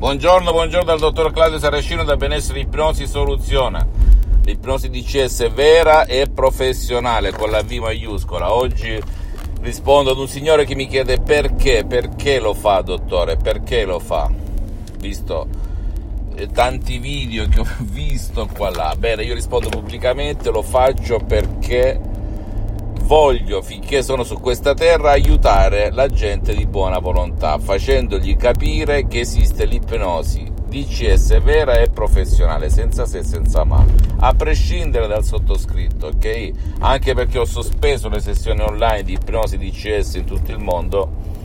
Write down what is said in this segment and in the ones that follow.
Buongiorno, buongiorno dal dottor Claudio Saracino da Benessere Ipnosi Soluziona. L'ipnosi DCS vera e professionale con la V maiuscola. Oggi rispondo ad un signore che mi chiede perché, perché lo fa dottore, perché lo fa. Visto eh, tanti video che ho visto qua là. Bene, io rispondo pubblicamente, lo faccio perché voglio, finché sono su questa terra, aiutare la gente di buona volontà, facendogli capire che esiste l'ipnosi DCS vera e professionale, senza se e senza ma, a prescindere dal sottoscritto, ok? Anche perché ho sospeso le sessioni online di ipnosi DCS in tutto il mondo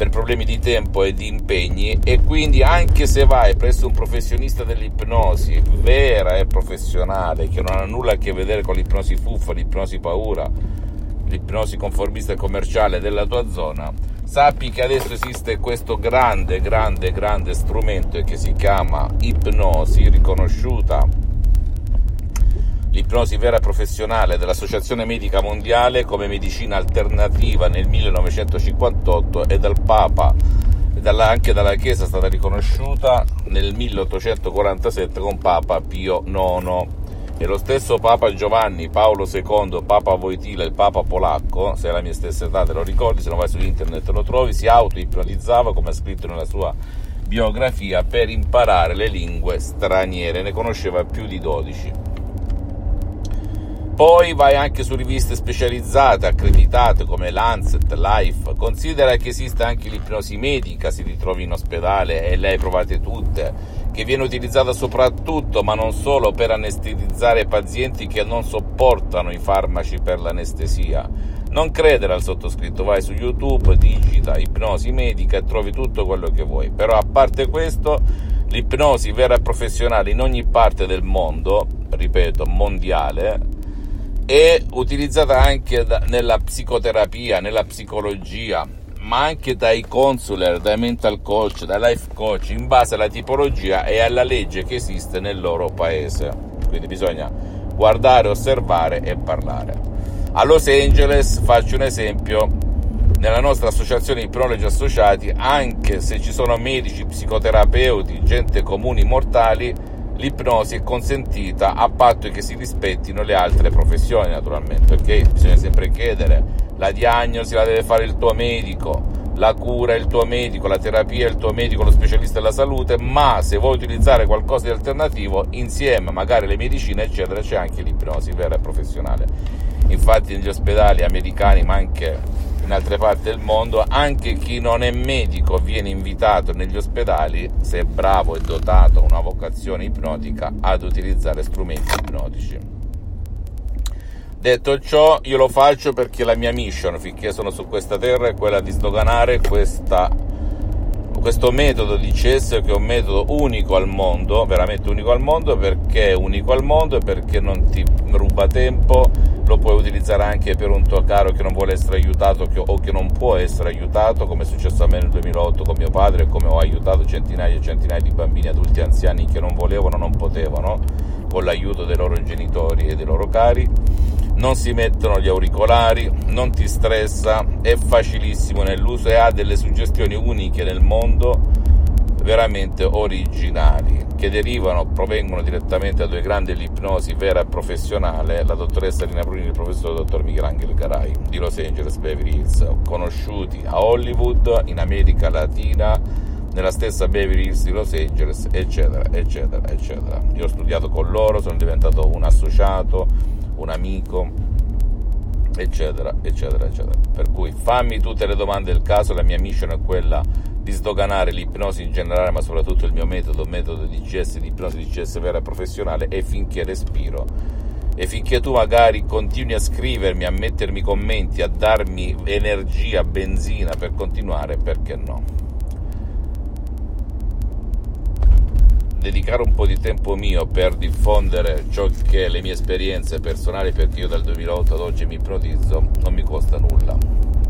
per problemi di tempo e di impegni e quindi anche se vai presso un professionista dell'ipnosi vera e professionale che non ha nulla a che vedere con l'ipnosi fuffa, l'ipnosi paura, l'ipnosi conformista e commerciale della tua zona, sappi che adesso esiste questo grande, grande, grande strumento che si chiama ipnosi riconosciuta l'ipnosi vera professionale dell'Associazione Medica Mondiale come medicina alternativa nel 1958 e dal Papa e dalla, anche dalla Chiesa è stata riconosciuta nel 1847 con Papa Pio IX. E lo stesso Papa Giovanni Paolo II, Papa Voitila, il Papa polacco, se è la mia stessa età te lo ricordi, se non vai su internet lo trovi, si auto-ipnotizzava, come ha scritto nella sua biografia, per imparare le lingue straniere, ne conosceva più di 12. Poi vai anche su riviste specializzate, accreditate come Lancet, Life. Considera che esiste anche l'ipnosi medica, si ritrovi in ospedale e le hai provate tutte, che viene utilizzata soprattutto, ma non solo, per anestetizzare pazienti che non sopportano i farmaci per l'anestesia. Non credere al sottoscritto, vai su YouTube, digita ipnosi medica e trovi tutto quello che vuoi. Però a parte questo, l'ipnosi vera e professionale in ogni parte del mondo, ripeto, mondiale, è utilizzata anche da, nella psicoterapia, nella psicologia, ma anche dai consular, dai mental coach, dai life coach, in base alla tipologia e alla legge che esiste nel loro paese. Quindi bisogna guardare, osservare e parlare. A Los Angeles, faccio un esempio, nella nostra associazione Ipnologi Associati, anche se ci sono medici, psicoterapeuti, gente comuni mortali, l'ipnosi è consentita a patto che si rispettino le altre professioni naturalmente, ok? Bisogna sempre chiedere, la diagnosi la deve fare il tuo medico, la cura è il tuo medico, la terapia è il tuo medico, lo specialista della salute, ma se vuoi utilizzare qualcosa di alternativo, insieme magari le medicine eccetera, c'è anche l'ipnosi vera e professionale. Infatti negli ospedali americani, ma anche in altre parti del mondo, anche chi non è medico viene invitato negli ospedali, se è bravo e dotato una vocazione ipnotica, ad utilizzare strumenti ipnotici. Detto ciò, io lo faccio perché la mia mission finché sono su questa terra è quella di sdoganare questa, questo metodo di CS che è un metodo unico al mondo, veramente unico al mondo, perché è unico al mondo e perché non ti ruba tempo, lo puoi utilizzare anche per un tuo caro che non vuole essere aiutato o che non può essere aiutato, come è successo a me nel 2008 con mio padre, come ho aiutato centinaia e centinaia di bambini adulti e anziani che non volevano, non potevano, con l'aiuto dei loro genitori e dei loro cari. Non si mettono gli auricolari, non ti stressa, è facilissimo nell'uso e ha delle suggestioni uniche nel mondo veramente originali che derivano, provengono direttamente da due grandi l'ipnosi vera e professionale, la dottoressa Lina Bruni e il professor dottor Michelangelo Garai di Los Angeles Beverly Hills, conosciuti a Hollywood, in America Latina, nella stessa Beverly Hills di Los Angeles, eccetera, eccetera, eccetera. Io ho studiato con loro, sono diventato un associato, un amico, eccetera, eccetera, eccetera. Per cui fammi tutte le domande del caso, la mia mission è quella di sdoganare l'ipnosi in generale, ma soprattutto il mio metodo, metodo di CS, di ipnosi di CS vera e professionale, e finché respiro. E finché tu magari continui a scrivermi, a mettermi commenti, a darmi energia, benzina per continuare, perché no? Dedicare un po' di tempo mio per diffondere ciò che le mie esperienze personali, perché io dal 2008 ad oggi mi ipnotizzo, non mi costa nulla.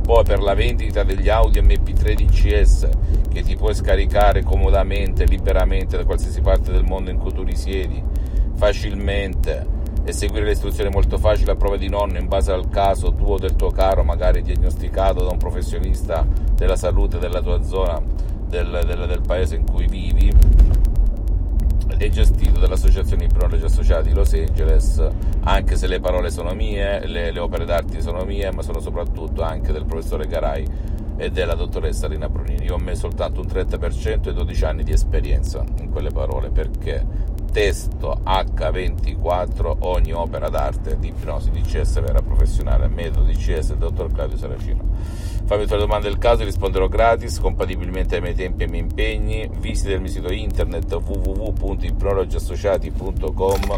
Poi per la vendita degli Audi MP3 DCS che ti puoi scaricare comodamente, liberamente da qualsiasi parte del mondo in cui tu risiedi, facilmente e seguire le istruzioni molto facili a prova di nonno in base al caso tuo o del tuo caro, magari diagnosticato da un professionista della salute della tua zona, del, del, del paese in cui vivi, è gestito dall'Associazione Ipnologi Associati di Los Angeles, anche se le parole sono mie, le, le, opere d'arte sono mie, ma sono soprattutto anche del professore Garai e della dottoressa Rina Brunini. Io ho messo soltanto un 30% e 12 anni di esperienza in quelle parole perché testo H24 ogni opera d'arte di ipnosi DCS vera professionale, metodo DCS dottor Claudio Saracino. Fammi tutte le domande del caso, risponderò gratis, compatibilmente ai miei tempi e ai miei impegni. Visita il mio sito internet www.ipnologiassociati.com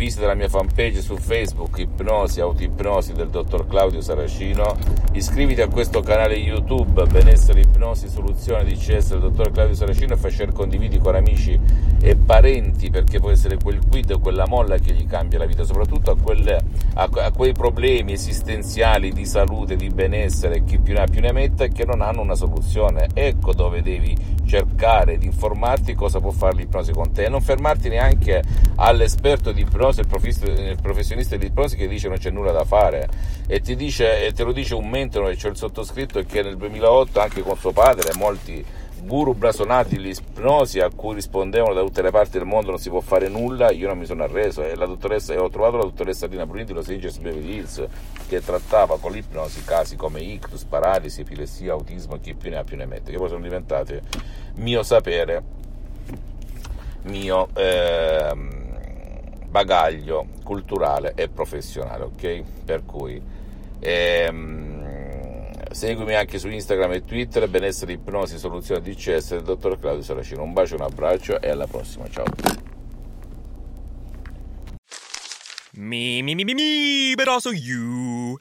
visita la mia fanpage su Facebook Ipnosi, Autoipnosi del dottor Claudio Saracino, iscriviti a questo canale YouTube Benessere Ipnosi Soluzione di CS del dottor Claudio Saracino e fai share condividi con amici e parenti perché può essere quel quid quella molla che gli cambia la vita, soprattutto a, quelle, a, a quei problemi esistenziali di salute, di benessere, chi più ne ha più ne metta e che non hanno una soluzione. Ecco dove devi cercare di informarti cosa può fare l'ipnosi con te e non fermarti neanche all'esperto di ipnosi ipnosi, il professionista di ipnosi che dice non c'è nulla da fare e dice, e te lo dice un mentore, cioè il sottoscritto che nel 2008 anche con suo padre molti guru blasonati di ipnosi a cui rispondevano da tutte le parti del mondo non si può fare nulla, io non mi sono arreso e e ho trovato la dottoressa Dina Brunini di Los Angeles Beverly Hills che trattava con l'ipnosi casi come ictus, paralisi, epilessia, autismo e chi più ne ha più ne mette, che poi sono diventate mio sapere, mio... Ehm, bagaglio culturale e professionale, ok? Per cui ehm, seguimi anche su Instagram e Twitter, benessere, ipnosi, soluzione DCS del dottor Claudio Saracino. Un bacio, un abbraccio e alla prossima, ciao. Me, me, me, me, me, but also you.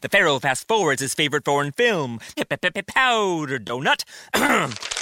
The Pharaoh fast forwards his favorite foreign film, Powder Donut.